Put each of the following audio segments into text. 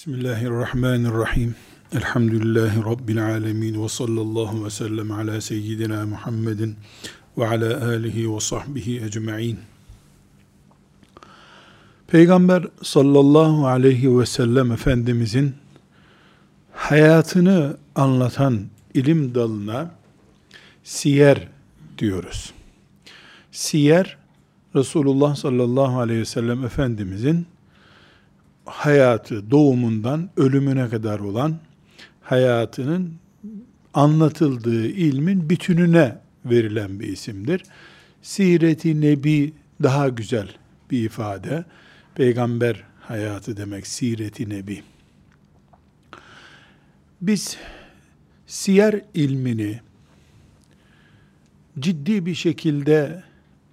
Bismillahirrahmanirrahim. Elhamdülillahi Rabbil alemin ve sallallahu ve sellem ala seyyidina Muhammedin ve ala alihi ve sahbihi ecma'in. Peygamber sallallahu aleyhi ve sellem Efendimizin hayatını anlatan ilim dalına siyer diyoruz. Siyer, Resulullah sallallahu aleyhi ve sellem Efendimizin hayatı doğumundan ölümüne kadar olan hayatının anlatıldığı ilmin bütününe verilen bir isimdir. Siret-i Nebi daha güzel bir ifade. Peygamber hayatı demek Siret-i Nebi. Biz siyer ilmini ciddi bir şekilde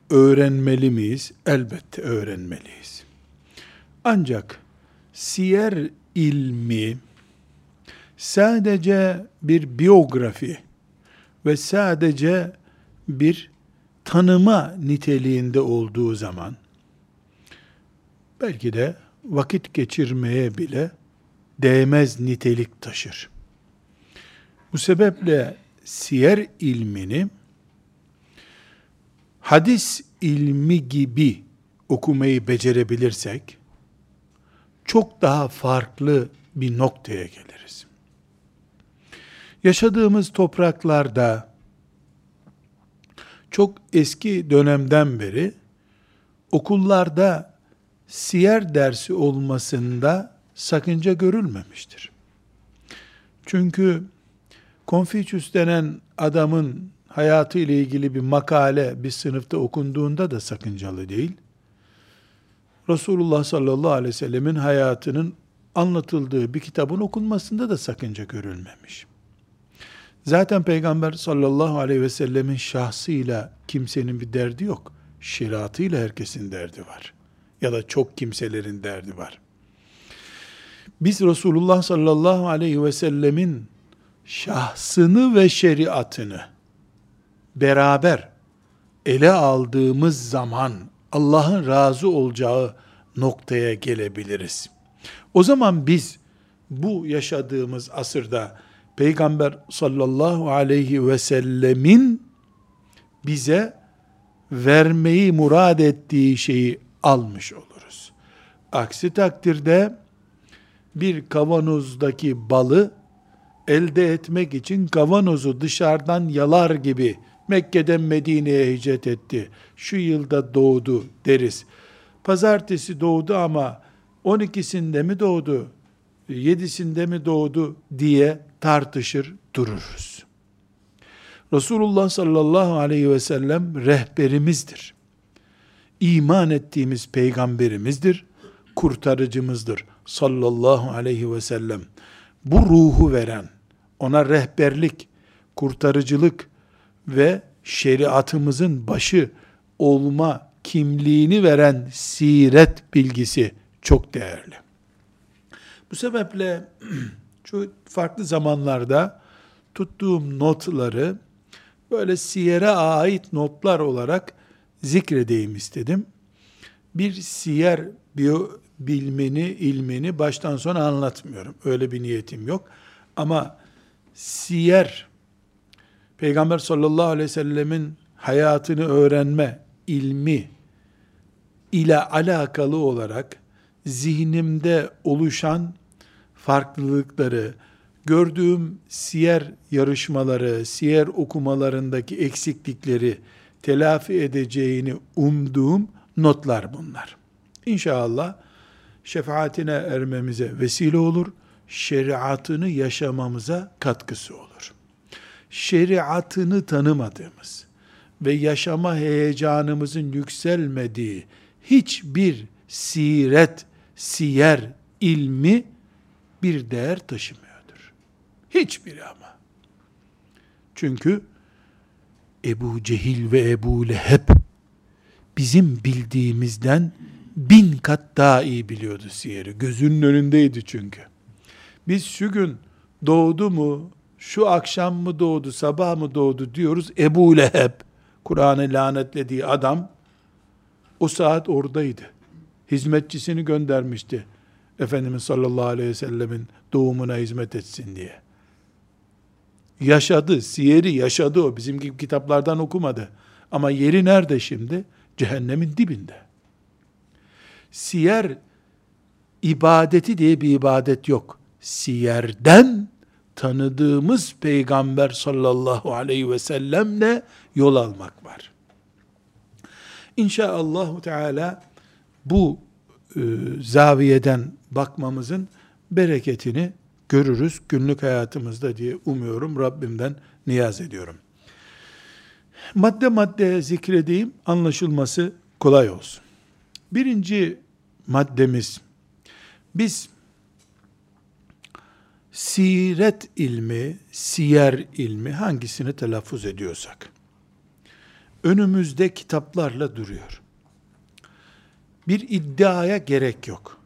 öğrenmeli miyiz? Elbette öğrenmeliyiz. Ancak siyer ilmi sadece bir biyografi ve sadece bir tanıma niteliğinde olduğu zaman belki de vakit geçirmeye bile değmez nitelik taşır. Bu sebeple siyer ilmini hadis ilmi gibi okumayı becerebilirsek çok daha farklı bir noktaya geliriz. Yaşadığımız topraklarda çok eski dönemden beri okullarda siyer dersi olmasında sakınca görülmemiştir. Çünkü Konfüçyüs denen adamın hayatı ile ilgili bir makale bir sınıfta okunduğunda da sakıncalı değil. Resulullah sallallahu aleyhi ve sellemin hayatının anlatıldığı bir kitabın okunmasında da sakınca görülmemiş. Zaten Peygamber sallallahu aleyhi ve sellemin şahsıyla kimsenin bir derdi yok. Şeriatıyla herkesin derdi var. Ya da çok kimselerin derdi var. Biz Resulullah sallallahu aleyhi ve sellemin şahsını ve şeriatını beraber ele aldığımız zaman Allah'ın razı olacağı noktaya gelebiliriz. O zaman biz bu yaşadığımız asırda Peygamber sallallahu aleyhi ve sellemin bize vermeyi murad ettiği şeyi almış oluruz. Aksi takdirde bir kavanozdaki balı elde etmek için kavanozu dışarıdan yalar gibi Mekke'den Medine'ye hicret etti. Şu yılda doğdu deriz. Pazartesi doğdu ama 12'sinde mi doğdu, 7'sinde mi doğdu diye tartışır dururuz. Resulullah sallallahu aleyhi ve sellem rehberimizdir. İman ettiğimiz peygamberimizdir, kurtarıcımızdır sallallahu aleyhi ve sellem. Bu ruhu veren, ona rehberlik, kurtarıcılık, ve şeriatımızın başı olma kimliğini veren siret bilgisi çok değerli. Bu sebeple şu farklı zamanlarda tuttuğum notları böyle siyere ait notlar olarak zikredeyim istedim. Bir siyer biyo, bilmeni, ilmini baştan sona anlatmıyorum. Öyle bir niyetim yok. Ama siyer Peygamber sallallahu aleyhi ve sellemin hayatını öğrenme ilmi ile alakalı olarak zihnimde oluşan farklılıkları, gördüğüm siyer yarışmaları, siyer okumalarındaki eksiklikleri telafi edeceğini umduğum notlar bunlar. İnşallah şefaatine ermemize vesile olur, şeriatını yaşamamıza katkısı olur şeriatını tanımadığımız ve yaşama heyecanımızın yükselmediği hiçbir siret, siyer ilmi bir değer taşımıyordur. Hiçbiri ama. Çünkü Ebu Cehil ve Ebu Leheb bizim bildiğimizden bin kat daha iyi biliyordu siyeri. Gözünün önündeydi çünkü. Biz şu gün doğdu mu, şu akşam mı doğdu, sabah mı doğdu diyoruz. Ebu Leheb, Kur'an'ı lanetlediği adam, o saat oradaydı. Hizmetçisini göndermişti. Efendimiz sallallahu aleyhi ve sellemin doğumuna hizmet etsin diye. Yaşadı, siyeri yaşadı o. Bizim gibi kitaplardan okumadı. Ama yeri nerede şimdi? Cehennemin dibinde. Siyer ibadeti diye bir ibadet yok. Siyerden tanıdığımız peygamber sallallahu aleyhi ve sellemle yol almak var. İnşallah Teala bu e, zaviyeden bakmamızın bereketini görürüz günlük hayatımızda diye umuyorum. Rabbimden niyaz ediyorum. Madde madde zikredeyim, anlaşılması kolay olsun. Birinci maddemiz, biz siret ilmi, siyer ilmi hangisini telaffuz ediyorsak, önümüzde kitaplarla duruyor. Bir iddiaya gerek yok.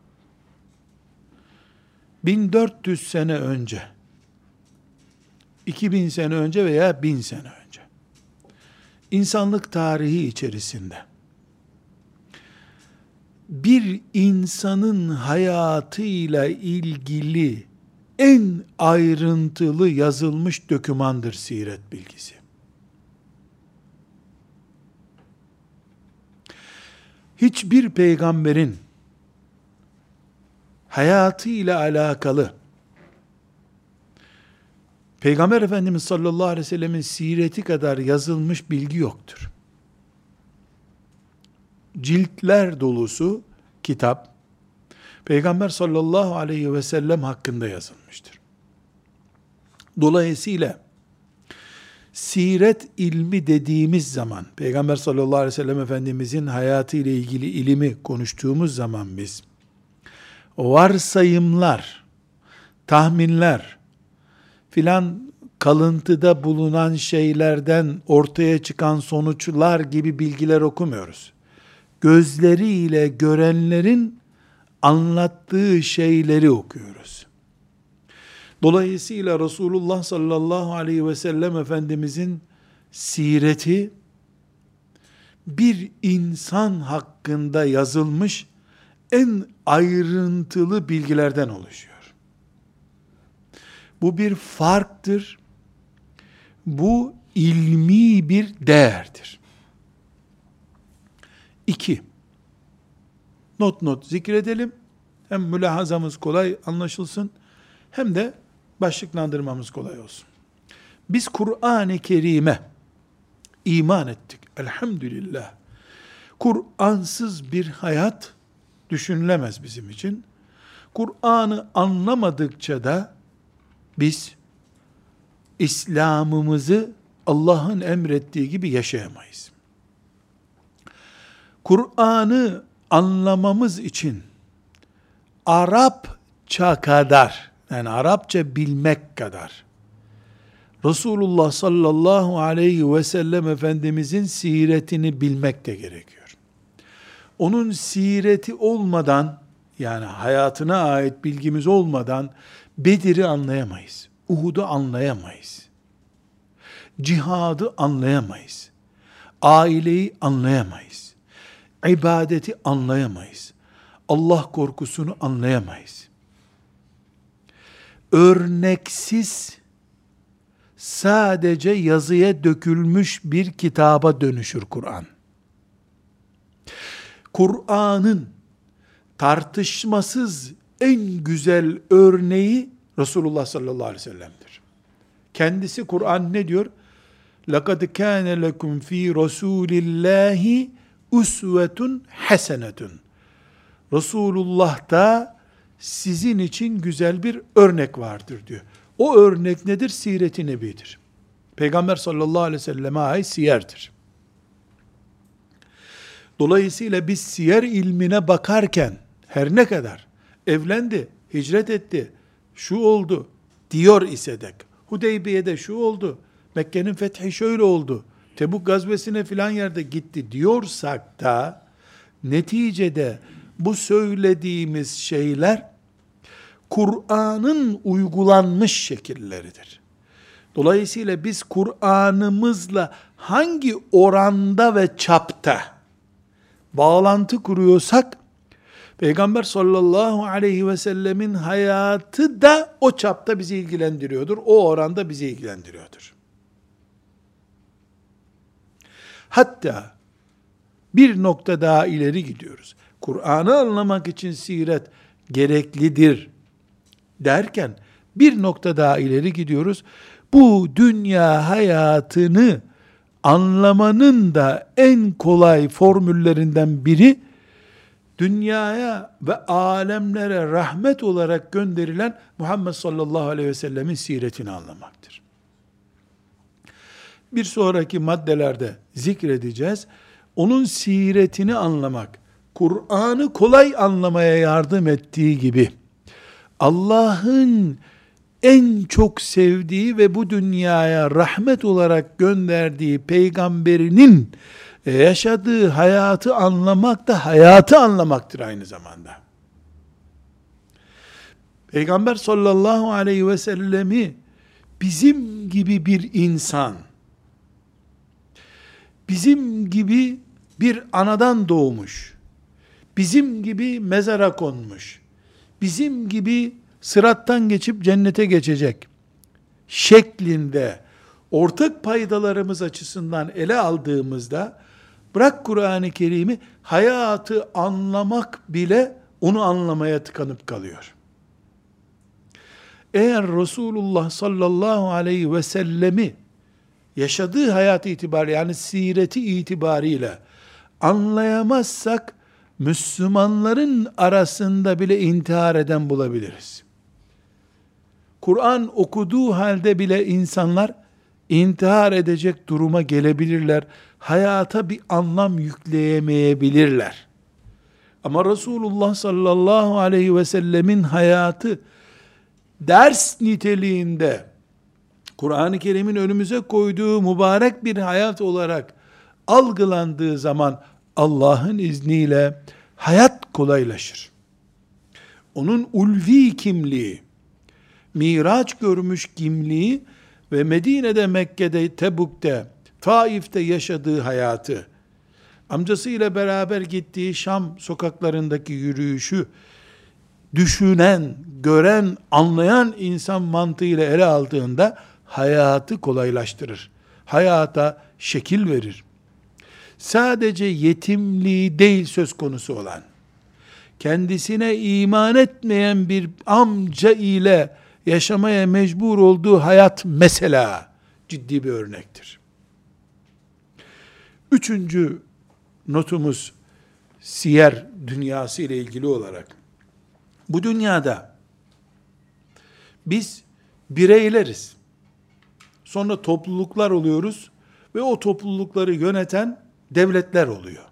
1400 sene önce, 2000 sene önce veya 1000 sene önce, insanlık tarihi içerisinde, bir insanın hayatıyla ilgili en ayrıntılı yazılmış dökümandır siret bilgisi. Hiçbir peygamberin hayatı ile alakalı Peygamber Efendimiz sallallahu aleyhi ve sellemin sireti kadar yazılmış bilgi yoktur. Ciltler dolusu kitap Peygamber sallallahu aleyhi ve sellem hakkında yazılmıştır. Dolayısıyla siret ilmi dediğimiz zaman, Peygamber sallallahu aleyhi ve sellem Efendimizin hayatı ile ilgili ilimi konuştuğumuz zaman biz, varsayımlar, tahminler, filan kalıntıda bulunan şeylerden ortaya çıkan sonuçlar gibi bilgiler okumuyoruz. Gözleriyle görenlerin anlattığı şeyleri okuyoruz. Dolayısıyla Resulullah sallallahu aleyhi ve sellem Efendimizin sireti bir insan hakkında yazılmış en ayrıntılı bilgilerden oluşuyor. Bu bir farktır. Bu ilmi bir değerdir. İki, not not zikredelim. Hem mülahazamız kolay anlaşılsın, hem de başlıklandırmamız kolay olsun. Biz Kur'an-ı Kerim'e iman ettik. Elhamdülillah. Kur'ansız bir hayat düşünülemez bizim için. Kur'an'ı anlamadıkça da biz İslam'ımızı Allah'ın emrettiği gibi yaşayamayız. Kur'an'ı anlamamız için Arapça kadar, yani Arapça bilmek kadar, Resulullah sallallahu aleyhi ve sellem Efendimizin siretini bilmek de gerekiyor. Onun sireti olmadan, yani hayatına ait bilgimiz olmadan, Bedir'i anlayamayız. Uhud'u anlayamayız. Cihadı anlayamayız. Aileyi anlayamayız İbadeti anlayamayız. Allah korkusunu anlayamayız. Örneksiz, sadece yazıya dökülmüş bir kitaba dönüşür Kur'an. Kur'an'ın tartışmasız en güzel örneği Resulullah sallallahu aleyhi ve sellem'dir. Kendisi Kur'an ne diyor? لَقَدْ كَانَ لَكُمْ ف۪ي رَسُولِ اللّٰهِ usvetun hasenetun. Resulullah'ta sizin için güzel bir örnek vardır diyor. O örnek nedir? Siret-i Nebi'dir. Peygamber sallallahu aleyhi ve selleme ait siyerdir. Dolayısıyla biz siyer ilmine bakarken her ne kadar evlendi, hicret etti, şu oldu diyor ise de Hudeybiye'de şu oldu, Mekke'nin fethi şöyle oldu, Tebuk gazvesine filan yerde gitti diyorsak da neticede bu söylediğimiz şeyler Kur'an'ın uygulanmış şekilleridir. Dolayısıyla biz Kur'an'ımızla hangi oranda ve çapta bağlantı kuruyorsak Peygamber sallallahu aleyhi ve sellemin hayatı da o çapta bizi ilgilendiriyordur. O oranda bizi ilgilendiriyordur. Hatta bir nokta daha ileri gidiyoruz. Kur'an'ı anlamak için siret gereklidir derken bir nokta daha ileri gidiyoruz. Bu dünya hayatını anlamanın da en kolay formüllerinden biri dünyaya ve alemlere rahmet olarak gönderilen Muhammed sallallahu aleyhi ve sellemin siretini anlamaktır. Bir sonraki maddelerde zikredeceğiz. Onun siretini anlamak, Kur'an'ı kolay anlamaya yardım ettiği gibi, Allah'ın en çok sevdiği ve bu dünyaya rahmet olarak gönderdiği peygamberinin e, yaşadığı hayatı anlamak da hayatı anlamaktır aynı zamanda. Peygamber sallallahu aleyhi ve sellemi bizim gibi bir insan, bizim gibi bir anadan doğmuş, bizim gibi mezara konmuş, bizim gibi sırattan geçip cennete geçecek şeklinde ortak paydalarımız açısından ele aldığımızda bırak Kur'an-ı Kerim'i hayatı anlamak bile onu anlamaya tıkanıp kalıyor. Eğer Resulullah sallallahu aleyhi ve sellemi yaşadığı hayat itibariyle yani sireti itibariyle anlayamazsak Müslümanların arasında bile intihar eden bulabiliriz. Kur'an okuduğu halde bile insanlar intihar edecek duruma gelebilirler. Hayata bir anlam yükleyemeyebilirler. Ama Resulullah sallallahu aleyhi ve sellemin hayatı ders niteliğinde Kur'an-ı Kerim'in önümüze koyduğu mübarek bir hayat olarak algılandığı zaman Allah'ın izniyle hayat kolaylaşır. Onun ulvi kimliği, miraç görmüş kimliği ve Medine'de, Mekke'de, Tebuk'te, Taif'te yaşadığı hayatı, amcasıyla beraber gittiği Şam sokaklarındaki yürüyüşü, düşünen, gören, anlayan insan mantığıyla ele aldığında hayatı kolaylaştırır. Hayata şekil verir. Sadece yetimliği değil söz konusu olan, kendisine iman etmeyen bir amca ile yaşamaya mecbur olduğu hayat mesela ciddi bir örnektir. Üçüncü notumuz siyer dünyası ile ilgili olarak bu dünyada biz bireyleriz. Sonra topluluklar oluyoruz ve o toplulukları yöneten devletler oluyor.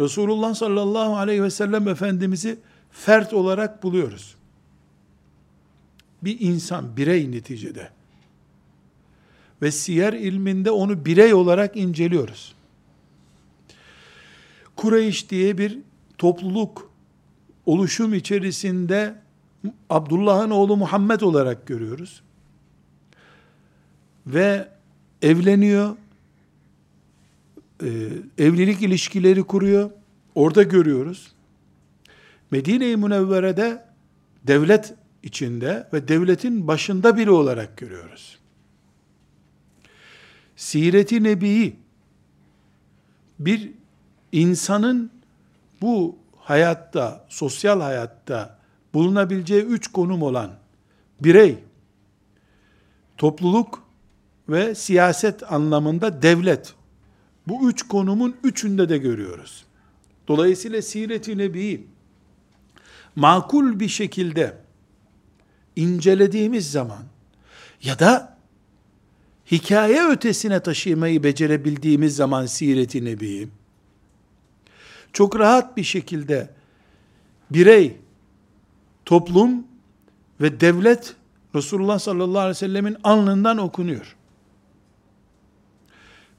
Resulullah sallallahu aleyhi ve sellem Efendimiz'i fert olarak buluyoruz bir insan, birey neticede. Ve siyer ilminde onu birey olarak inceliyoruz. Kureyş diye bir topluluk, oluşum içerisinde Abdullah'ın oğlu Muhammed olarak görüyoruz. Ve evleniyor, e, evlilik ilişkileri kuruyor, orada görüyoruz. Medine-i Münevvere'de devlet içinde ve devletin başında biri olarak görüyoruz. Siret-i Nebi'yi bir insanın bu hayatta, sosyal hayatta bulunabileceği üç konum olan birey, topluluk ve siyaset anlamında devlet. Bu üç konumun üçünde de görüyoruz. Dolayısıyla Siret-i Nebi'yi makul bir şekilde incelediğimiz zaman ya da hikaye ötesine taşımayı becerebildiğimiz zaman siret-i nebiyi çok rahat bir şekilde birey, toplum ve devlet Resulullah sallallahu aleyhi ve sellemin alnından okunuyor.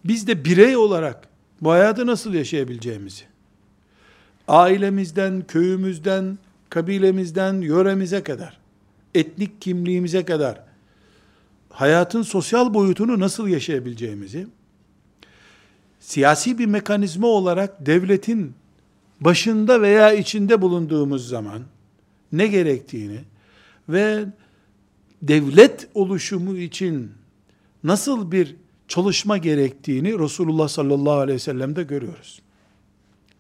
Biz de birey olarak bu hayatı nasıl yaşayabileceğimizi, ailemizden, köyümüzden, kabilemizden, yöremize kadar, etnik kimliğimize kadar hayatın sosyal boyutunu nasıl yaşayabileceğimizi, siyasi bir mekanizma olarak devletin başında veya içinde bulunduğumuz zaman ne gerektiğini ve devlet oluşumu için nasıl bir çalışma gerektiğini Resulullah sallallahu aleyhi ve sellem'de görüyoruz.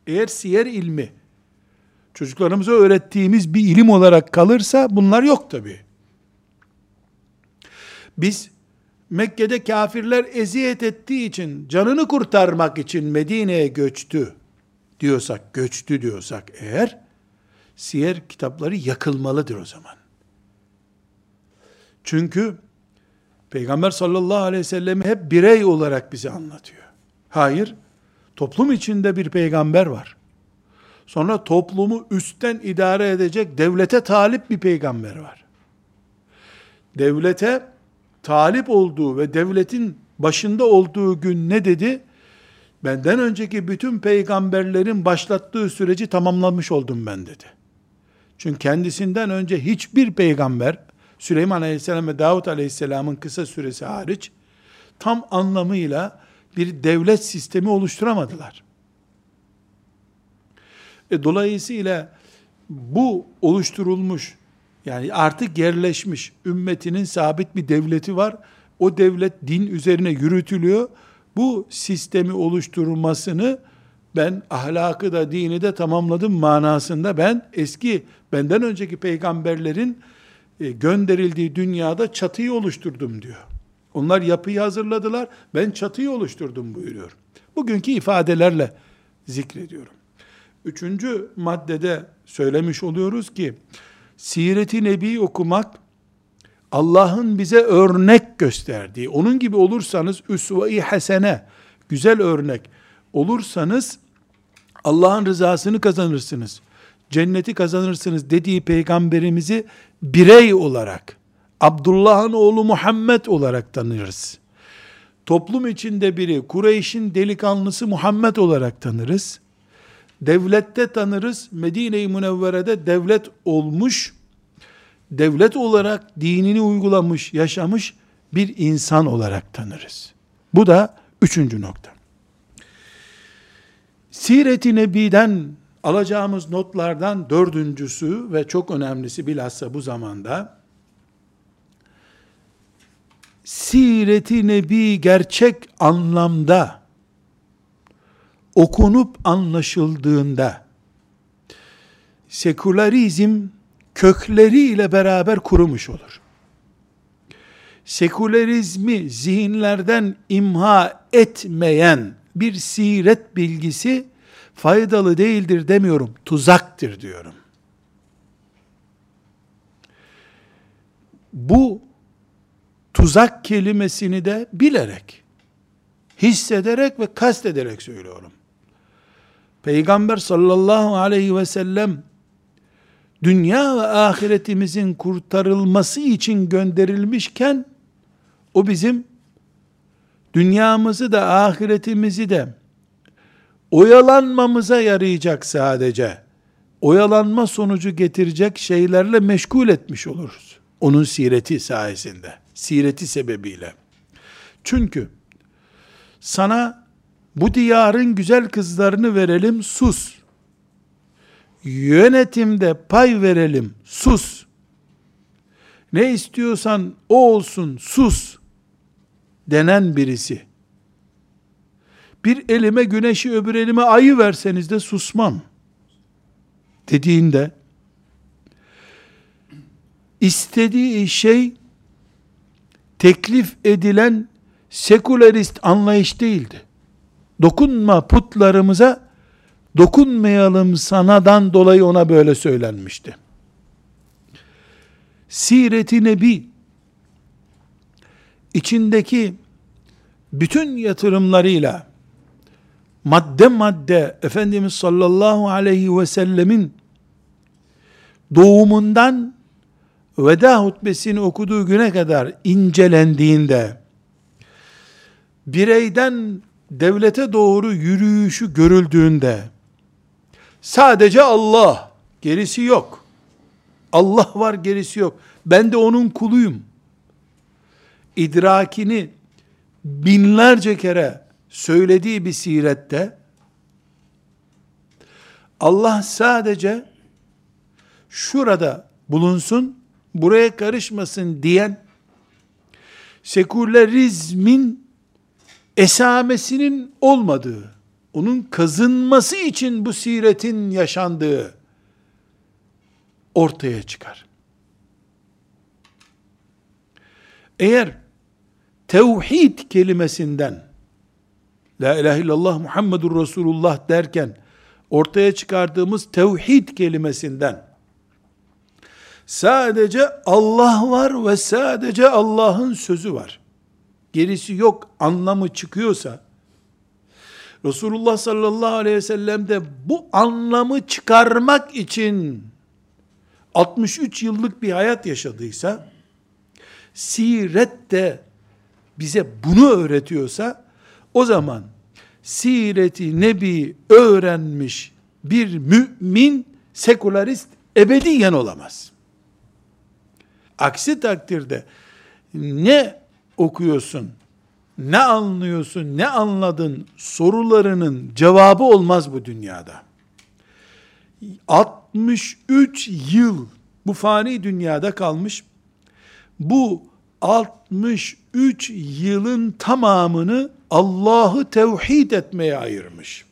Eğer siyer ilmi çocuklarımıza öğrettiğimiz bir ilim olarak kalırsa bunlar yok tabi. Biz Mekke'de kafirler eziyet ettiği için, canını kurtarmak için Medine'ye göçtü diyorsak, göçtü diyorsak eğer, siyer kitapları yakılmalıdır o zaman. Çünkü Peygamber sallallahu aleyhi ve sellem hep birey olarak bize anlatıyor. Hayır, toplum içinde bir peygamber var. Sonra toplumu üstten idare edecek devlete talip bir peygamber var. Devlete talip olduğu ve devletin başında olduğu gün ne dedi? Benden önceki bütün peygamberlerin başlattığı süreci tamamlamış oldum ben dedi. Çünkü kendisinden önce hiçbir peygamber Süleyman Aleyhisselam ve Davut Aleyhisselam'ın kısa süresi hariç tam anlamıyla bir devlet sistemi oluşturamadılar. E, dolayısıyla bu oluşturulmuş yani artık yerleşmiş ümmetinin sabit bir devleti var. O devlet din üzerine yürütülüyor. Bu sistemi oluşturmasını ben ahlakı da dini de tamamladım manasında ben eski benden önceki peygamberlerin gönderildiği dünyada çatıyı oluşturdum diyor. Onlar yapıyı hazırladılar, ben çatıyı oluşturdum buyuruyor. Bugünkü ifadelerle zikrediyorum. Üçüncü maddede söylemiş oluyoruz ki, Siret-i Nebi okumak, Allah'ın bize örnek gösterdiği, onun gibi olursanız üsve-i hasene, güzel örnek olursanız, Allah'ın rızasını kazanırsınız cenneti kazanırsınız dediği peygamberimizi birey olarak, Abdullah'ın oğlu Muhammed olarak tanırız. Toplum içinde biri, Kureyş'in delikanlısı Muhammed olarak tanırız. Devlette tanırız, Medine-i Münevvere'de devlet olmuş, devlet olarak dinini uygulamış, yaşamış bir insan olarak tanırız. Bu da üçüncü nokta. Siret-i Nebi'den Alacağımız notlardan dördüncüsü ve çok önemlisi bilhassa bu zamanda Siret-i Nebi gerçek anlamda okunup anlaşıldığında sekülerizm kökleriyle beraber kurumuş olur. Sekülerizmi zihinlerden imha etmeyen bir siret bilgisi faydalı değildir demiyorum, tuzaktır diyorum. Bu tuzak kelimesini de bilerek, hissederek ve kastederek söylüyorum. Peygamber sallallahu aleyhi ve sellem dünya ve ahiretimizin kurtarılması için gönderilmişken o bizim dünyamızı da ahiretimizi de oyalanmamıza yarayacak sadece. Oyalanma sonucu getirecek şeylerle meşgul etmiş oluruz. Onun sireti sayesinde, sireti sebebiyle. Çünkü sana bu diyarın güzel kızlarını verelim, sus. Yönetimde pay verelim, sus. Ne istiyorsan o olsun, sus denen birisi bir elime güneşi öbür elime ayı verseniz de susmam dediğinde istediği şey teklif edilen sekülerist anlayış değildi. Dokunma putlarımıza dokunmayalım sanadan dolayı ona böyle söylenmişti. Siret-i Nebi içindeki bütün yatırımlarıyla madde madde Efendimiz sallallahu aleyhi ve sellemin doğumundan veda hutbesini okuduğu güne kadar incelendiğinde bireyden devlete doğru yürüyüşü görüldüğünde sadece Allah gerisi yok. Allah var gerisi yok. Ben de onun kuluyum. İdrakini binlerce kere söylediği bir sirette Allah sadece şurada bulunsun, buraya karışmasın diyen sekülerizmin esamesinin olmadığı, onun kazınması için bu siretin yaşandığı ortaya çıkar. Eğer tevhid kelimesinden La ilahe illallah Muhammedur Resulullah derken ortaya çıkardığımız tevhid kelimesinden sadece Allah var ve sadece Allah'ın sözü var. Gerisi yok anlamı çıkıyorsa Resulullah sallallahu aleyhi ve sellem de bu anlamı çıkarmak için 63 yıllık bir hayat yaşadıysa siret de bize bunu öğretiyorsa o zaman sireti nebi öğrenmiş bir mümin sekülerist ebediyen olamaz. Aksi takdirde ne okuyorsun, ne anlıyorsun, ne anladın sorularının cevabı olmaz bu dünyada. 63 yıl bu fani dünyada kalmış. Bu 63 yılın tamamını Allah'ı tevhid etmeye ayırmış.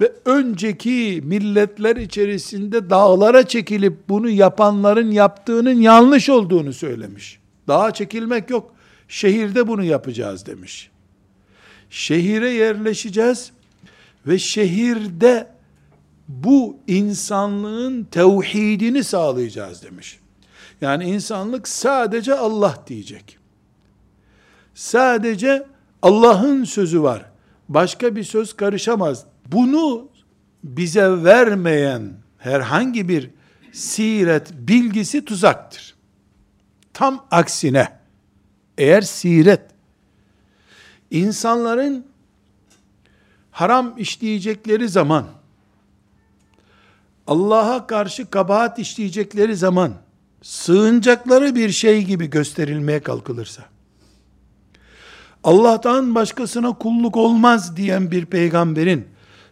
Ve önceki milletler içerisinde dağlara çekilip bunu yapanların yaptığının yanlış olduğunu söylemiş. Dağa çekilmek yok. Şehirde bunu yapacağız demiş. Şehire yerleşeceğiz ve şehirde bu insanlığın tevhidini sağlayacağız demiş. Yani insanlık sadece Allah diyecek. Sadece Allah'ın sözü var. Başka bir söz karışamaz. Bunu bize vermeyen herhangi bir siret bilgisi tuzaktır. Tam aksine eğer siret insanların haram işleyecekleri zaman Allah'a karşı kabahat işleyecekleri zaman sığınacakları bir şey gibi gösterilmeye kalkılırsa Allah'tan başkasına kulluk olmaz diyen bir peygamberin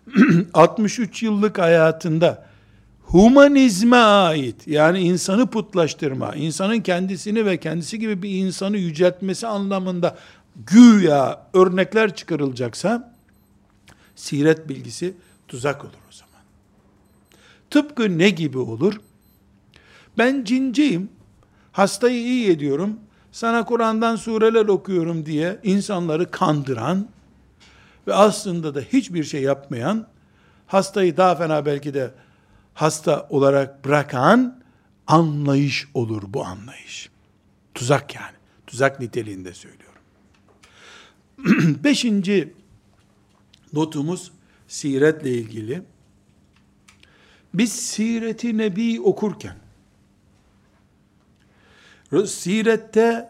63 yıllık hayatında humanizme ait yani insanı putlaştırma, insanın kendisini ve kendisi gibi bir insanı yüceltmesi anlamında güya örnekler çıkarılacaksa siret bilgisi tuzak olur o zaman. Tıpkı ne gibi olur? Ben cinciyim, hastayı iyi ediyorum, sana Kur'an'dan sureler okuyorum diye insanları kandıran ve aslında da hiçbir şey yapmayan, hastayı daha fena belki de hasta olarak bırakan anlayış olur bu anlayış. Tuzak yani. Tuzak niteliğinde söylüyorum. Beşinci notumuz siretle ilgili. Biz sireti nebi okurken Sirette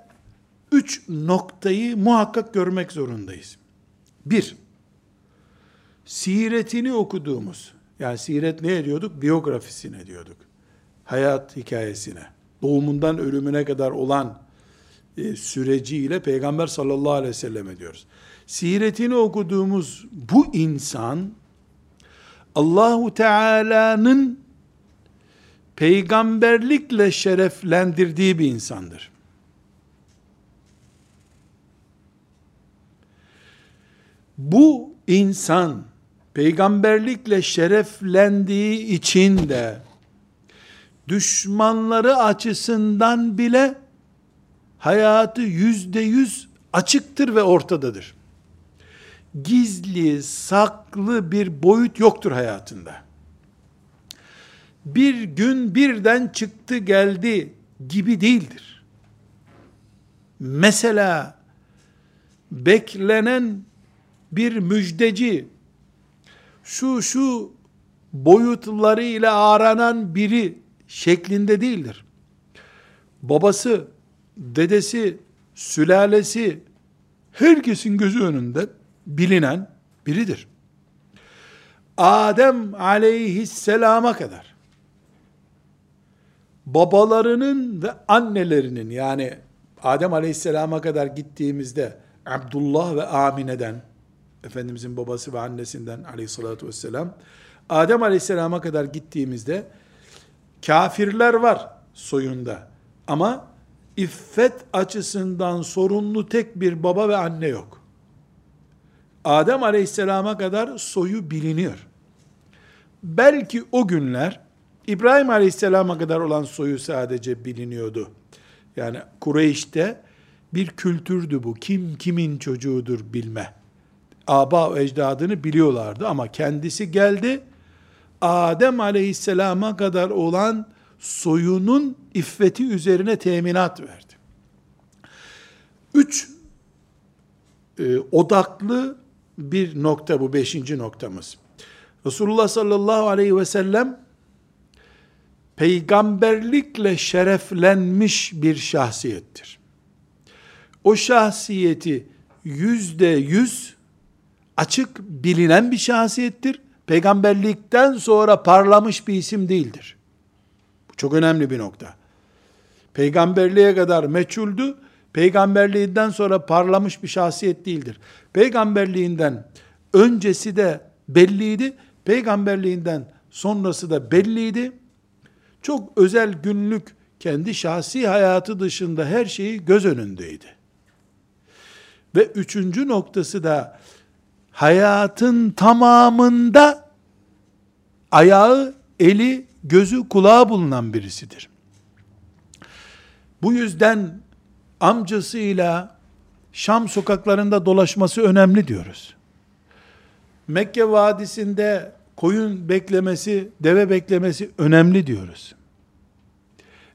üç noktayı muhakkak görmek zorundayız. Bir, siretini okuduğumuz, yani siret ne ediyorduk? Biyografisine diyorduk. Hayat hikayesine. Doğumundan ölümüne kadar olan e, süreciyle Peygamber sallallahu aleyhi ve sellem ediyoruz. Siretini okuduğumuz bu insan, Allahu Teala'nın peygamberlikle şereflendirdiği bir insandır. Bu insan peygamberlikle şereflendiği için de düşmanları açısından bile hayatı yüzde yüz açıktır ve ortadadır. Gizli, saklı bir boyut yoktur hayatında bir gün birden çıktı geldi gibi değildir. Mesela beklenen bir müjdeci şu şu boyutlarıyla aranan biri şeklinde değildir. Babası, dedesi, sülalesi herkesin gözü önünde bilinen biridir. Adem aleyhisselama kadar babalarının ve annelerinin yani Adem Aleyhisselam'a kadar gittiğimizde Abdullah ve Amine'den Efendimizin babası ve annesinden aleyhissalatü vesselam Adem Aleyhisselam'a kadar gittiğimizde kafirler var soyunda. Ama iffet açısından sorunlu tek bir baba ve anne yok. Adem Aleyhisselam'a kadar soyu biliniyor. Belki o günler İbrahim Aleyhisselam'a kadar olan soyu sadece biliniyordu. Yani Kureyş'te bir kültürdü bu. Kim kimin çocuğudur bilme. Aba ecdadını biliyorlardı ama kendisi geldi. Adem Aleyhisselam'a kadar olan soyunun iffeti üzerine teminat verdi. Üç e, odaklı bir nokta bu beşinci noktamız. Resulullah sallallahu aleyhi ve sellem peygamberlikle şereflenmiş bir şahsiyettir. O şahsiyeti yüzde yüz açık bilinen bir şahsiyettir. Peygamberlikten sonra parlamış bir isim değildir. Bu çok önemli bir nokta. Peygamberliğe kadar meçhuldü, peygamberliğinden sonra parlamış bir şahsiyet değildir. Peygamberliğinden öncesi de belliydi, peygamberliğinden sonrası da belliydi. Çok özel günlük kendi şahsi hayatı dışında her şeyi göz önündeydi. Ve üçüncü noktası da hayatın tamamında ayağı, eli, gözü, kulağı bulunan birisidir. Bu yüzden amcasıyla Şam sokaklarında dolaşması önemli diyoruz. Mekke vadisinde koyun beklemesi, deve beklemesi önemli diyoruz.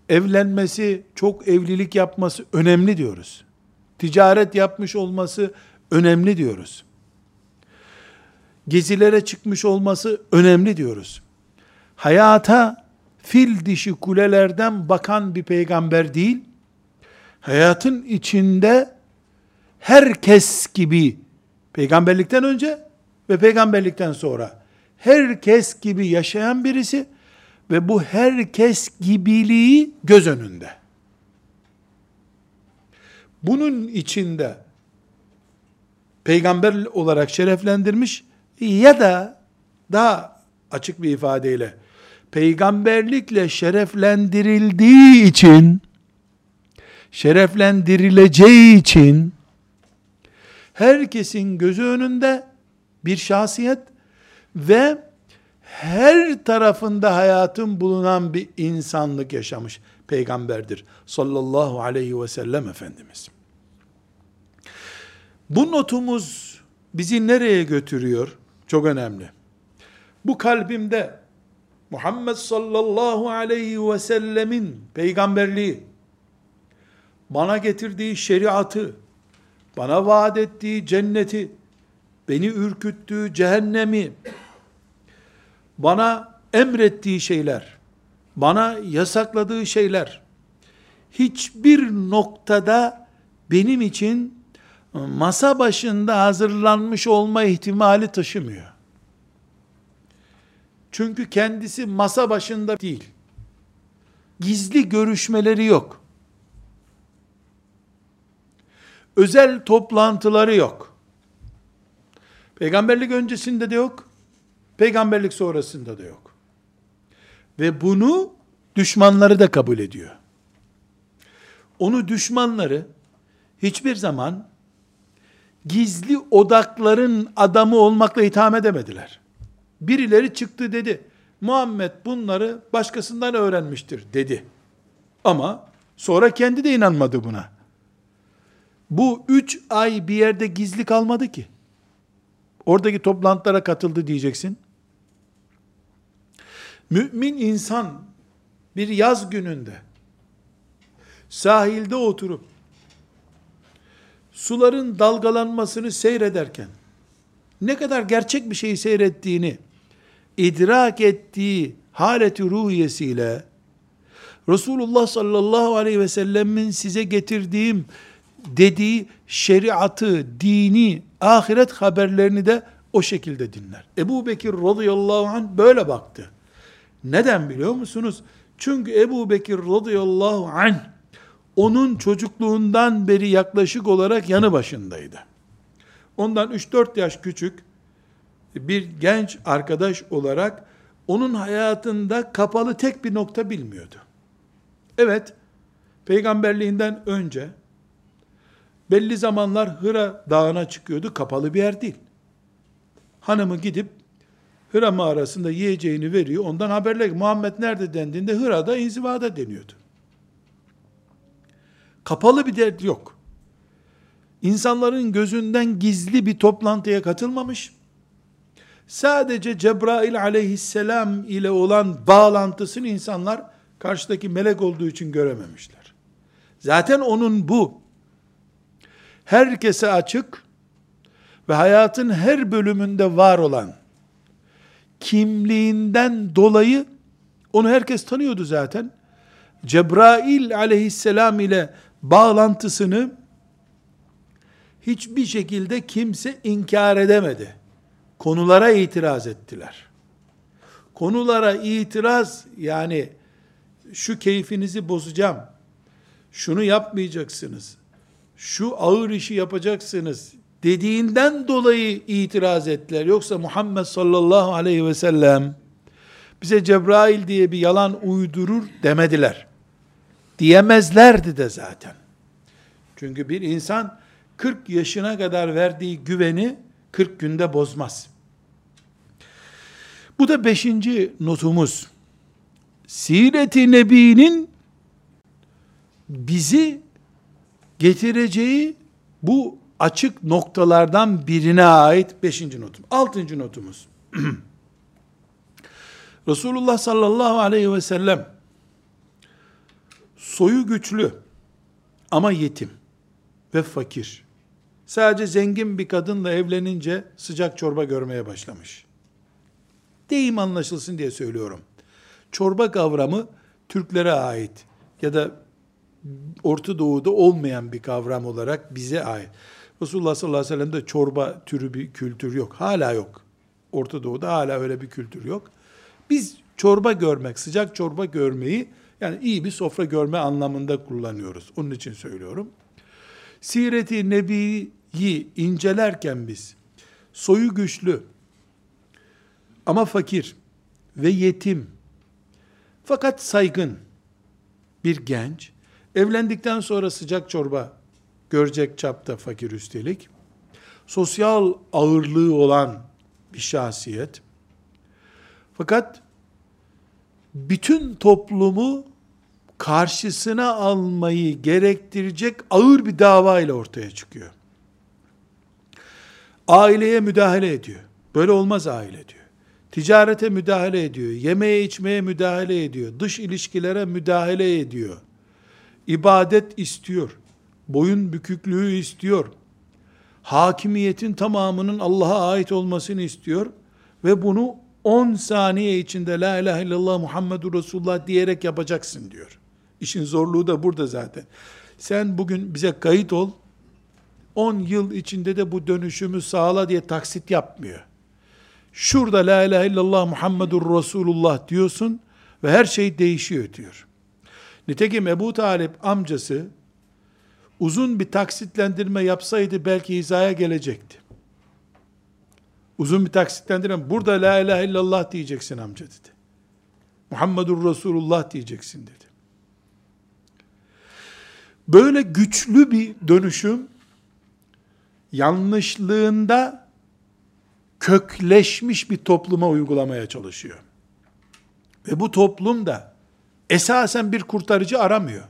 Evlenmesi, çok evlilik yapması önemli diyoruz. Ticaret yapmış olması önemli diyoruz. Gezilere çıkmış olması önemli diyoruz. Hayata fil dişi kulelerden bakan bir peygamber değil, hayatın içinde herkes gibi peygamberlikten önce ve peygamberlikten sonra herkes gibi yaşayan birisi ve bu herkes gibiliği göz önünde. Bunun içinde peygamber olarak şereflendirmiş ya da daha açık bir ifadeyle peygamberlikle şereflendirildiği için şereflendirileceği için herkesin gözü önünde bir şahsiyet ve her tarafında hayatın bulunan bir insanlık yaşamış peygamberdir. Sallallahu aleyhi ve sellem Efendimiz. Bu notumuz bizi nereye götürüyor? Çok önemli. Bu kalbimde Muhammed sallallahu aleyhi ve sellemin peygamberliği, bana getirdiği şeriatı, bana vaat ettiği cenneti, beni ürküttüğü cehennemi, bana emrettiği şeyler, bana yasakladığı şeyler, hiçbir noktada benim için masa başında hazırlanmış olma ihtimali taşımıyor. Çünkü kendisi masa başında değil. Gizli görüşmeleri yok. Özel toplantıları yok. Peygamberlik öncesinde de yok. Peygamberlik sonrasında da yok. Ve bunu düşmanları da kabul ediyor. Onu düşmanları hiçbir zaman gizli odakların adamı olmakla itham edemediler. Birileri çıktı dedi. Muhammed bunları başkasından öğrenmiştir dedi. Ama sonra kendi de inanmadı buna. Bu üç ay bir yerde gizli kalmadı ki. Oradaki toplantılara katıldı diyeceksin. Mümin insan bir yaz gününde sahilde oturup suların dalgalanmasını seyrederken ne kadar gerçek bir şeyi seyrettiğini idrak ettiği haleti ruhiyesiyle Resulullah sallallahu aleyhi ve sellemin size getirdiğim dediği şeriatı, dini, ahiret haberlerini de o şekilde dinler. Ebu Bekir radıyallahu anh böyle baktı. Neden biliyor musunuz? Çünkü Ebu Bekir radıyallahu anh onun çocukluğundan beri yaklaşık olarak yanı başındaydı. Ondan 3-4 yaş küçük bir genç arkadaş olarak onun hayatında kapalı tek bir nokta bilmiyordu. Evet, peygamberliğinden önce belli zamanlar Hıra dağına çıkıyordu. Kapalı bir yer değil. Hanımı gidip Hıra mağarasında yiyeceğini veriyor. Ondan haberler Muhammed nerede dendiğinde Hıra'da inzivada deniyordu. Kapalı bir dert yok. İnsanların gözünden gizli bir toplantıya katılmamış. Sadece Cebrail aleyhisselam ile olan bağlantısını insanlar karşıdaki melek olduğu için görememişler. Zaten onun bu herkese açık ve hayatın her bölümünde var olan kimliğinden dolayı onu herkes tanıyordu zaten. Cebrail aleyhisselam ile bağlantısını hiçbir şekilde kimse inkar edemedi. Konulara itiraz ettiler. Konulara itiraz yani şu keyfinizi bozacağım. Şunu yapmayacaksınız. Şu ağır işi yapacaksınız dediğinden dolayı itiraz ettiler. Yoksa Muhammed sallallahu aleyhi ve sellem bize Cebrail diye bir yalan uydurur demediler. Diyemezlerdi de zaten. Çünkü bir insan 40 yaşına kadar verdiği güveni 40 günde bozmaz. Bu da beşinci notumuz. Siret-i Nebi'nin bizi getireceği bu açık noktalardan birine ait beşinci notum. Altıncı notumuz. Resulullah sallallahu aleyhi ve sellem soyu güçlü ama yetim ve fakir. Sadece zengin bir kadınla evlenince sıcak çorba görmeye başlamış. Deyim anlaşılsın diye söylüyorum. Çorba kavramı Türklere ait ya da Orta Doğu'da olmayan bir kavram olarak bize ait. Resulullah sallallahu aleyhi ve sellem'de çorba türü bir kültür yok. Hala yok. Orta Doğu'da hala öyle bir kültür yok. Biz çorba görmek, sıcak çorba görmeyi yani iyi bir sofra görme anlamında kullanıyoruz. Onun için söylüyorum. Siret-i Nebi'yi incelerken biz soyu güçlü ama fakir ve yetim fakat saygın bir genç evlendikten sonra sıcak çorba görecek çapta fakir üstelik. Sosyal ağırlığı olan bir şahsiyet. Fakat bütün toplumu karşısına almayı gerektirecek ağır bir dava ile ortaya çıkıyor. Aileye müdahale ediyor. Böyle olmaz aile diyor. Ticarete müdahale ediyor. Yemeğe içmeye müdahale ediyor. Dış ilişkilere müdahale ediyor. İbadet istiyor boyun büküklüğü istiyor. Hakimiyetin tamamının Allah'a ait olmasını istiyor ve bunu 10 saniye içinde la ilahe illallah Muhammedur Resulullah diyerek yapacaksın diyor. İşin zorluğu da burada zaten. Sen bugün bize kayıt ol, 10 yıl içinde de bu dönüşümü sağla diye taksit yapmıyor. Şurada la ilahe illallah Muhammedur Resulullah diyorsun ve her şey değişiyor diyor. Nitekim Ebu Talip amcası uzun bir taksitlendirme yapsaydı belki hizaya gelecekti. Uzun bir taksitlendirme, burada la ilahe illallah diyeceksin amca dedi. Muhammedur Resulullah diyeceksin dedi. Böyle güçlü bir dönüşüm, yanlışlığında kökleşmiş bir topluma uygulamaya çalışıyor. Ve bu toplum da esasen bir kurtarıcı aramıyor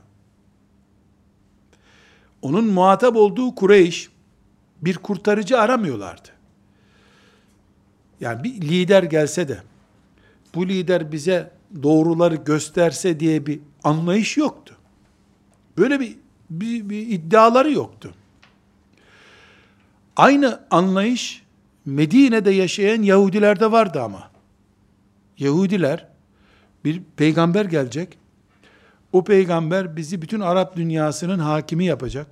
onun muhatap olduğu Kureyş bir kurtarıcı aramıyorlardı. Yani bir lider gelse de bu lider bize doğruları gösterse diye bir anlayış yoktu. Böyle bir, bir, bir iddiaları yoktu. Aynı anlayış Medine'de yaşayan Yahudilerde vardı ama. Yahudiler bir peygamber gelecek o peygamber bizi bütün Arap dünyasının hakimi yapacak.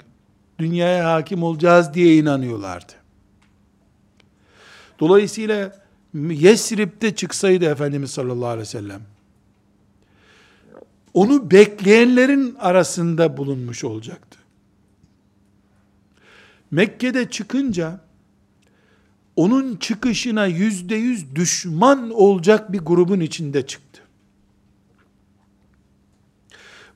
Dünyaya hakim olacağız diye inanıyorlardı. Dolayısıyla Yesrib'de çıksaydı Efendimiz sallallahu aleyhi ve sellem, onu bekleyenlerin arasında bulunmuş olacaktı. Mekke'de çıkınca onun çıkışına yüzde yüz düşman olacak bir grubun içinde çıktı.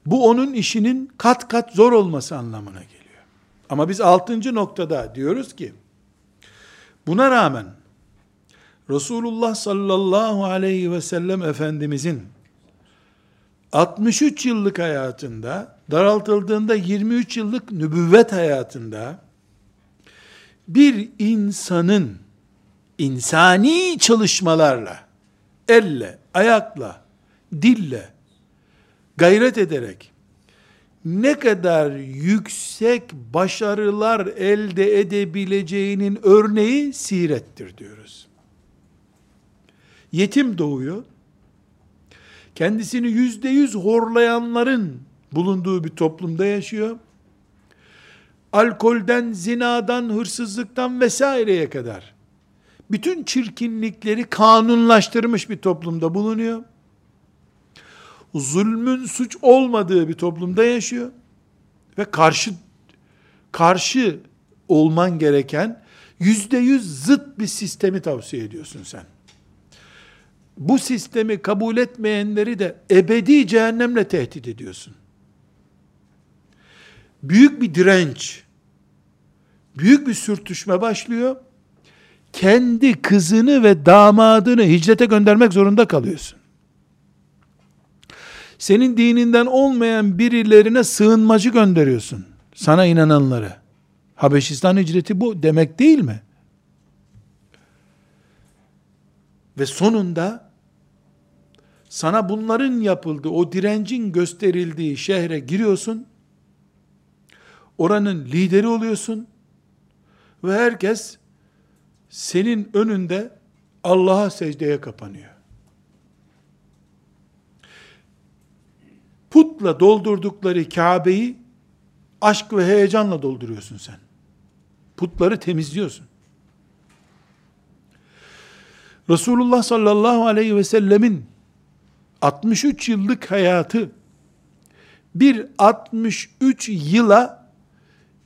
Bu onun işinin kat kat zor olması anlamına geliyor. Ama biz altıncı noktada diyoruz ki, buna rağmen Resulullah sallallahu aleyhi ve sellem Efendimizin 63 yıllık hayatında, daraltıldığında 23 yıllık nübüvvet hayatında, bir insanın insani çalışmalarla, elle, ayakla, dille, gayret ederek, ne kadar yüksek başarılar elde edebileceğinin örneği sirettir diyoruz. Yetim doğuyor. Kendisini yüzde yüz horlayanların bulunduğu bir toplumda yaşıyor. Alkolden, zinadan, hırsızlıktan vesaireye kadar bütün çirkinlikleri kanunlaştırmış bir toplumda bulunuyor. Zulmün suç olmadığı bir toplumda yaşıyor. Ve karşı karşı olman gereken yüzde yüz zıt bir sistemi tavsiye ediyorsun sen. Bu sistemi kabul etmeyenleri de ebedi cehennemle tehdit ediyorsun. Büyük bir direnç, büyük bir sürtüşme başlıyor kendi kızını ve damadını hicrete göndermek zorunda kalıyorsun. Senin dininden olmayan birilerine sığınmacı gönderiyorsun. Sana inananları. Habeşistan hicreti bu demek değil mi? Ve sonunda sana bunların yapıldığı, o direncin gösterildiği şehre giriyorsun. Oranın lideri oluyorsun. Ve herkes senin önünde Allah'a secdeye kapanıyor. Putla doldurdukları Kabe'yi aşk ve heyecanla dolduruyorsun sen. Putları temizliyorsun. Resulullah sallallahu aleyhi ve sellemin 63 yıllık hayatı bir 63 yıla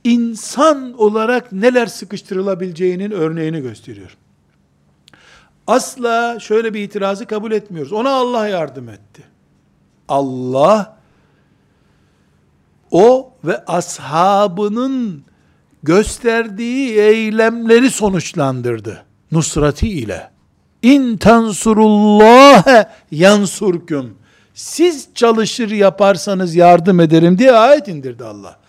insan olarak neler sıkıştırılabileceğinin örneğini gösteriyor. Asla şöyle bir itirazı kabul etmiyoruz. Ona Allah yardım etti. Allah ve ashabının gösterdiği eylemleri sonuçlandırdı. Nusrati ile. İn tansurullâhe yansurküm. Siz çalışır yaparsanız yardım ederim diye ayet indirdi Allah.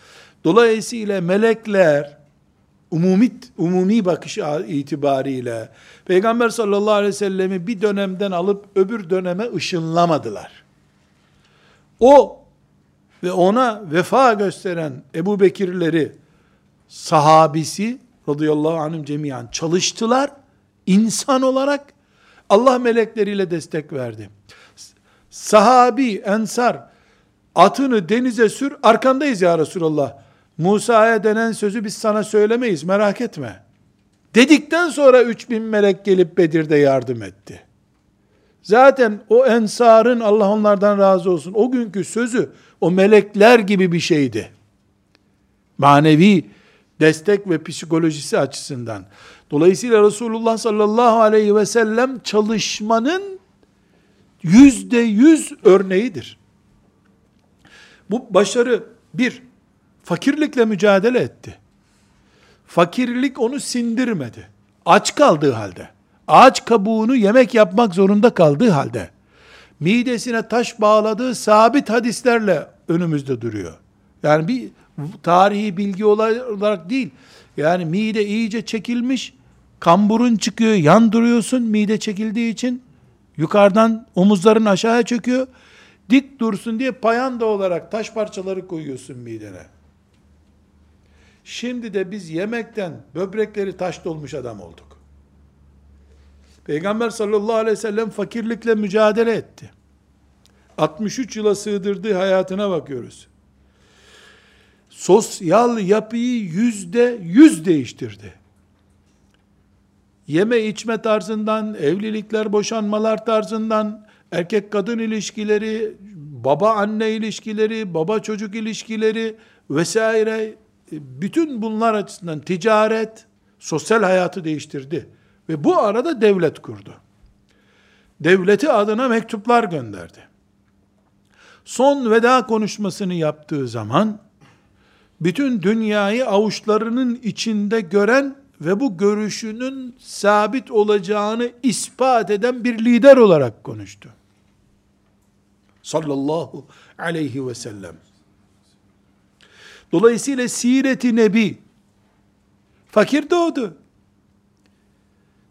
Dolayısıyla melekler umumi, umumi bakış itibariyle Peygamber sallallahu aleyhi ve sellemi bir dönemden alıp öbür döneme ışınlamadılar. O ve ona vefa gösteren Ebu Bekirleri sahabisi radıyallahu anhüm cemiyan çalıştılar. insan olarak Allah melekleriyle destek verdi. Sahabi, ensar, atını denize sür, arkandayız ya Resulallah. Musa'ya denen sözü biz sana söylemeyiz merak etme. Dedikten sonra 3000 melek gelip Bedir'de yardım etti. Zaten o ensarın Allah onlardan razı olsun o günkü sözü o melekler gibi bir şeydi. Manevi destek ve psikolojisi açısından. Dolayısıyla Resulullah sallallahu aleyhi ve sellem çalışmanın yüzde yüz örneğidir. Bu başarı bir, fakirlikle mücadele etti. Fakirlik onu sindirmedi. Aç kaldığı halde, ağaç kabuğunu yemek yapmak zorunda kaldığı halde, midesine taş bağladığı sabit hadislerle önümüzde duruyor. Yani bir tarihi bilgi olarak değil, yani mide iyice çekilmiş, kamburun çıkıyor, yan duruyorsun mide çekildiği için, yukarıdan omuzların aşağıya çöküyor, dik dursun diye payanda olarak taş parçaları koyuyorsun midene. Şimdi de biz yemekten böbrekleri taş dolmuş adam olduk. Peygamber sallallahu aleyhi ve sellem fakirlikle mücadele etti. 63 yıla sığdırdığı hayatına bakıyoruz. Sosyal yapıyı yüzde yüz değiştirdi. Yeme içme tarzından, evlilikler, boşanmalar tarzından, erkek kadın ilişkileri, baba anne ilişkileri, baba çocuk ilişkileri vesaire bütün bunlar açısından ticaret, sosyal hayatı değiştirdi. Ve bu arada devlet kurdu. Devleti adına mektuplar gönderdi. Son veda konuşmasını yaptığı zaman bütün dünyayı avuçlarının içinde gören ve bu görüşünün sabit olacağını ispat eden bir lider olarak konuştu. Sallallahu aleyhi ve sellem. Dolayısıyla Siret-i Nebi fakir doğdu.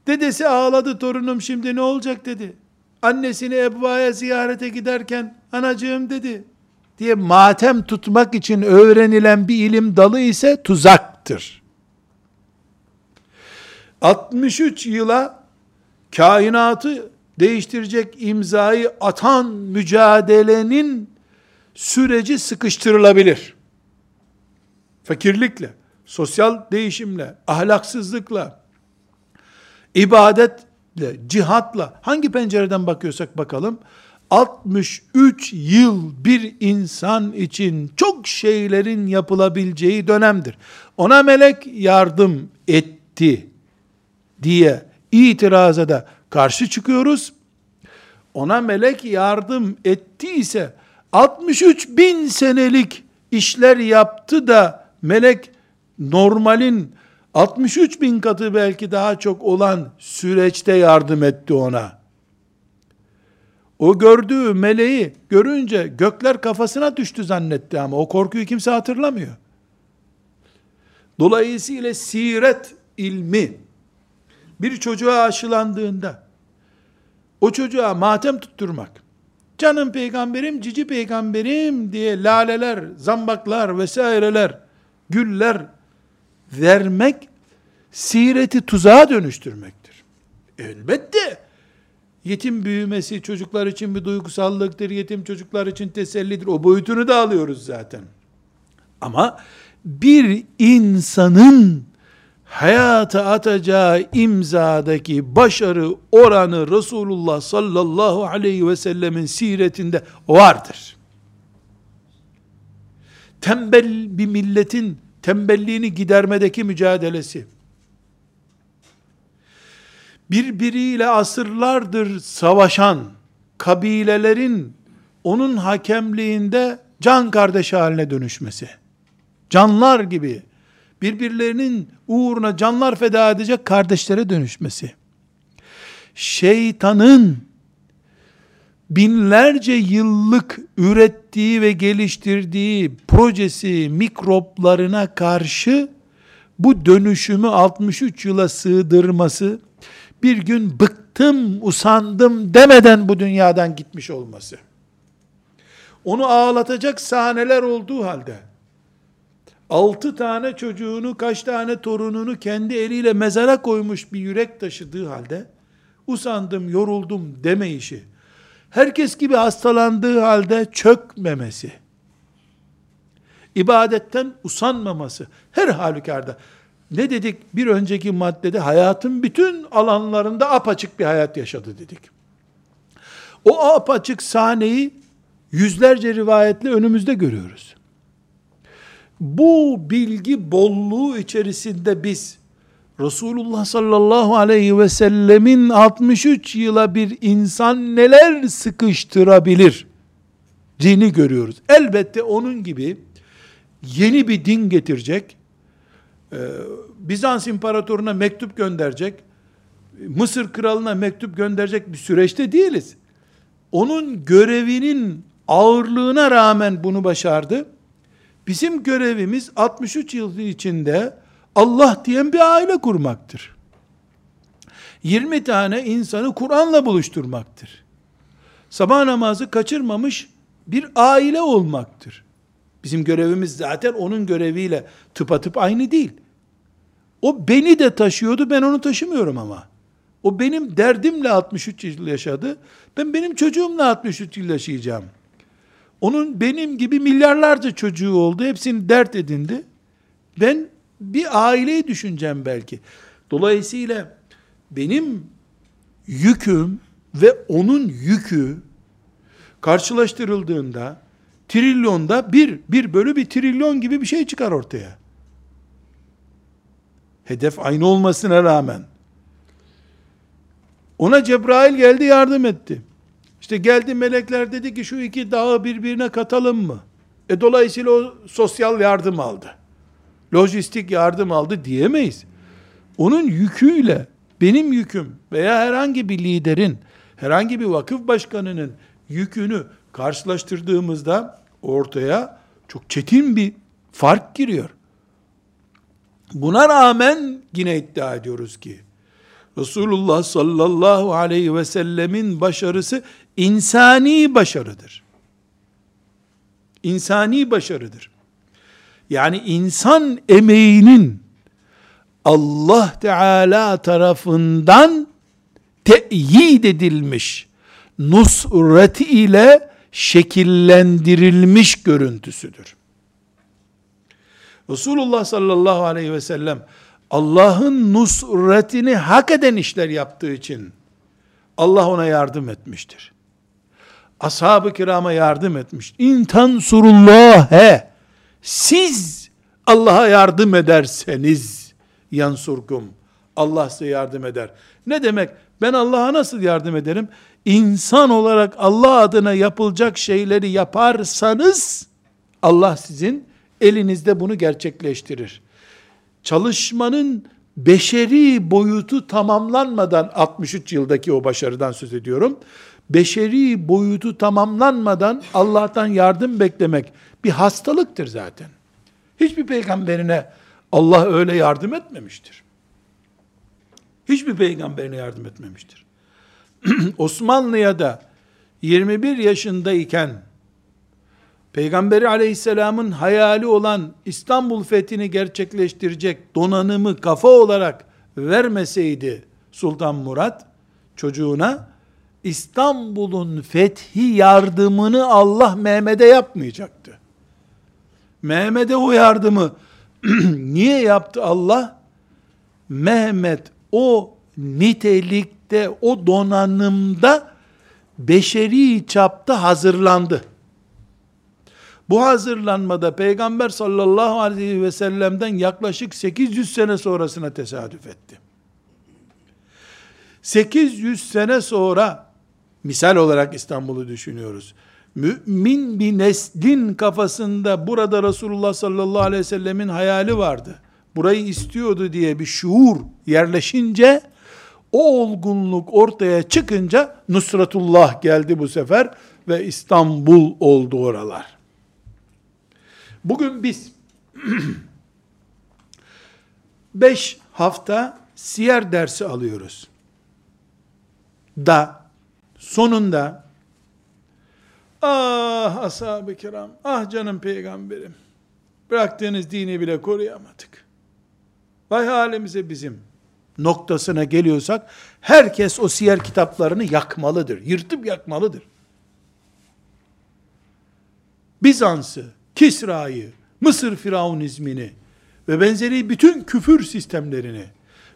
Dedesi ağladı torunum şimdi ne olacak dedi. Annesini Ebva'ya ziyarete giderken anacığım dedi diye matem tutmak için öğrenilen bir ilim dalı ise tuzaktır. 63 yıla kainatı değiştirecek imzayı atan mücadelenin süreci sıkıştırılabilir. Fakirlikle, sosyal değişimle, ahlaksızlıkla, ibadetle, cihatla, hangi pencereden bakıyorsak bakalım, 63 yıl bir insan için çok şeylerin yapılabileceği dönemdir. Ona melek yardım etti diye itiraza da karşı çıkıyoruz. Ona melek yardım ettiyse 63 bin senelik işler yaptı da melek normalin 63 bin katı belki daha çok olan süreçte yardım etti ona. O gördüğü meleği görünce gökler kafasına düştü zannetti ama o korkuyu kimse hatırlamıyor. Dolayısıyla siret ilmi bir çocuğa aşılandığında o çocuğa matem tutturmak, canım peygamberim, cici peygamberim diye laleler, zambaklar vesaireler, güller vermek, sireti tuzağa dönüştürmektir. Elbette, yetim büyümesi çocuklar için bir duygusallıktır, yetim çocuklar için tesellidir, o boyutunu da alıyoruz zaten. Ama bir insanın hayata atacağı imzadaki başarı oranı Resulullah sallallahu aleyhi ve sellemin siretinde vardır. Tembel bir milletin tembelliğini gidermedeki mücadelesi, birbiriyle asırlardır savaşan kabilelerin onun hakemliğinde can kardeş haline dönüşmesi, canlar gibi birbirlerinin uğruna canlar feda edecek kardeşlere dönüşmesi, şeytanın binlerce yıllık ürettiği ve geliştirdiği projesi mikroplarına karşı bu dönüşümü 63 yıla sığdırması, bir gün bıktım, usandım demeden bu dünyadan gitmiş olması. Onu ağlatacak sahneler olduğu halde, altı tane çocuğunu, kaç tane torununu kendi eliyle mezara koymuş bir yürek taşıdığı halde, usandım, yoruldum demeyişi, herkes gibi hastalandığı halde çökmemesi, ibadetten usanmaması, her halükarda, ne dedik bir önceki maddede, hayatın bütün alanlarında apaçık bir hayat yaşadı dedik. O apaçık sahneyi yüzlerce rivayetle önümüzde görüyoruz. Bu bilgi bolluğu içerisinde biz Resulullah sallallahu aleyhi ve sellemin 63 yıla bir insan neler sıkıştırabilir dini görüyoruz. Elbette onun gibi yeni bir din getirecek, e, Bizans imparatoruna mektup gönderecek, Mısır kralına mektup gönderecek bir süreçte değiliz. Onun görevinin ağırlığına rağmen bunu başardı. Bizim görevimiz 63 yıl içinde Allah diyen bir aile kurmaktır. 20 tane insanı Kur'an'la buluşturmaktır. Sabah namazı kaçırmamış bir aile olmaktır. Bizim görevimiz zaten onun göreviyle tıpatıp aynı değil. O beni de taşıyordu, ben onu taşımıyorum ama. O benim derdimle 63 yıl yaşadı. Ben benim çocuğumla 63 yıl yaşayacağım. Onun benim gibi milyarlarca çocuğu oldu. Hepsini dert edindi. Ben bir aileyi düşüneceğim belki. Dolayısıyla benim yüküm ve onun yükü karşılaştırıldığında trilyonda bir, bir bölü bir trilyon gibi bir şey çıkar ortaya. Hedef aynı olmasına rağmen Ona Cebrail geldi yardım etti. İşte geldi melekler dedi ki şu iki dağı birbirine katalım mı? E dolayısıyla o sosyal yardım aldı. Lojistik yardım aldı diyemeyiz. Onun yüküyle benim yüküm veya herhangi bir liderin, herhangi bir vakıf başkanının yükünü karşılaştırdığımızda ortaya çok çetin bir fark giriyor. Buna rağmen yine iddia ediyoruz ki Resulullah sallallahu aleyhi ve sellemin başarısı insani başarıdır. İnsani başarıdır. Yani insan emeğinin Allah Teala tarafından teyit edilmiş nusreti ile şekillendirilmiş görüntüsüdür. Resulullah sallallahu aleyhi ve sellem Allah'ın nusretini hak eden işler yaptığı için Allah ona yardım etmiştir. Ashab-ı kirama yardım etmiş. İntan surullâhe siz Allah'a yardım ederseniz yansurkum. Allah size yardım eder. Ne demek? Ben Allah'a nasıl yardım ederim? İnsan olarak Allah adına yapılacak şeyleri yaparsanız Allah sizin elinizde bunu gerçekleştirir. Çalışmanın beşeri boyutu tamamlanmadan 63 yıldaki o başarıdan söz ediyorum. Beşeri boyutu tamamlanmadan Allah'tan yardım beklemek bir hastalıktır zaten. Hiçbir peygamberine Allah öyle yardım etmemiştir. Hiçbir peygamberine yardım etmemiştir. Osmanlı'ya da 21 yaşındayken Peygamberi aleyhisselamın hayali olan İstanbul fethini gerçekleştirecek donanımı kafa olarak vermeseydi Sultan Murat çocuğuna İstanbul'un fethi yardımını Allah Mehmet'e yapmayacaktı. Mehmet'e o yardımı niye yaptı Allah? Mehmet o nitelikte, o donanımda beşeri çapta hazırlandı. Bu hazırlanmada Peygamber sallallahu aleyhi ve sellem'den yaklaşık 800 sene sonrasına tesadüf etti. 800 sene sonra misal olarak İstanbul'u düşünüyoruz. Mümin bir neslin kafasında burada Resulullah sallallahu aleyhi ve sellemin hayali vardı. Burayı istiyordu diye bir şuur yerleşince o olgunluk ortaya çıkınca Nusratullah geldi bu sefer ve İstanbul oldu oralar. Bugün biz beş hafta siyer dersi alıyoruz. Da sonunda ah ashab-ı kiram, ah canım peygamberim, bıraktığınız dini bile koruyamadık. Vay halimize bizim noktasına geliyorsak, herkes o siyer kitaplarını yakmalıdır, yırtıp yakmalıdır. Bizans'ı, Kisra'yı, Mısır firavunizmini ve benzeri bütün küfür sistemlerini,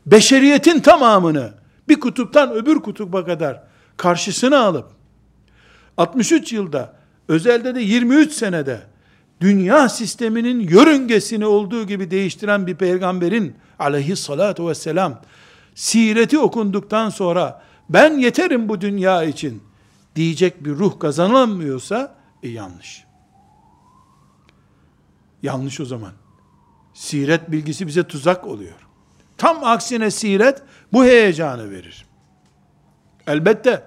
beşeriyetin tamamını bir kutuptan öbür kutuba kadar karşısına alıp 63 yılda özelde de 23 senede dünya sisteminin yörüngesini olduğu gibi değiştiren bir peygamberin aleyhissalatu vesselam sireti okunduktan sonra ben yeterim bu dünya için diyecek bir ruh kazanamıyorsa e yanlış. Yanlış o zaman. Siret bilgisi bize tuzak oluyor. Tam aksine siret bu heyecanı verir. Elbette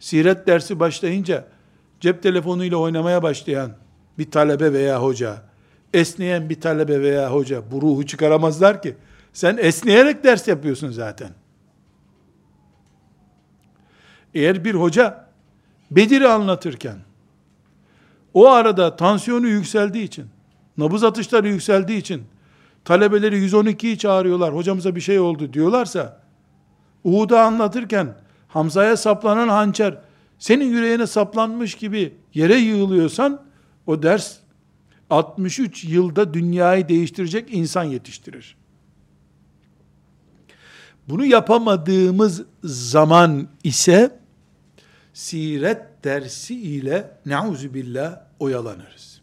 siret dersi başlayınca cep telefonuyla oynamaya başlayan bir talebe veya hoca, esneyen bir talebe veya hoca bu ruhu çıkaramazlar ki. Sen esneyerek ders yapıyorsun zaten. Eğer bir hoca Bedir'i anlatırken o arada tansiyonu yükseldiği için nabız atışları yükseldiği için talebeleri 112'yi çağırıyorlar, hocamıza bir şey oldu diyorlarsa, Uhud'u anlatırken Hamza'ya saplanan hançer senin yüreğine saplanmış gibi yere yığılıyorsan o ders 63 yılda dünyayı değiştirecek insan yetiştirir. Bunu yapamadığımız zaman ise siret dersi ile neuzu billah oyalanırız.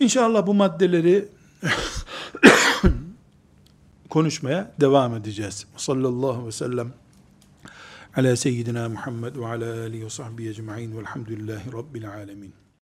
İnşallah bu maddeleri konuşmaya devam edeceğiz. Sallallahu ve sellem ala seyyidina Muhammed ve ala alihi ve sahbihi ecma'in velhamdülillahi rabbil alemin.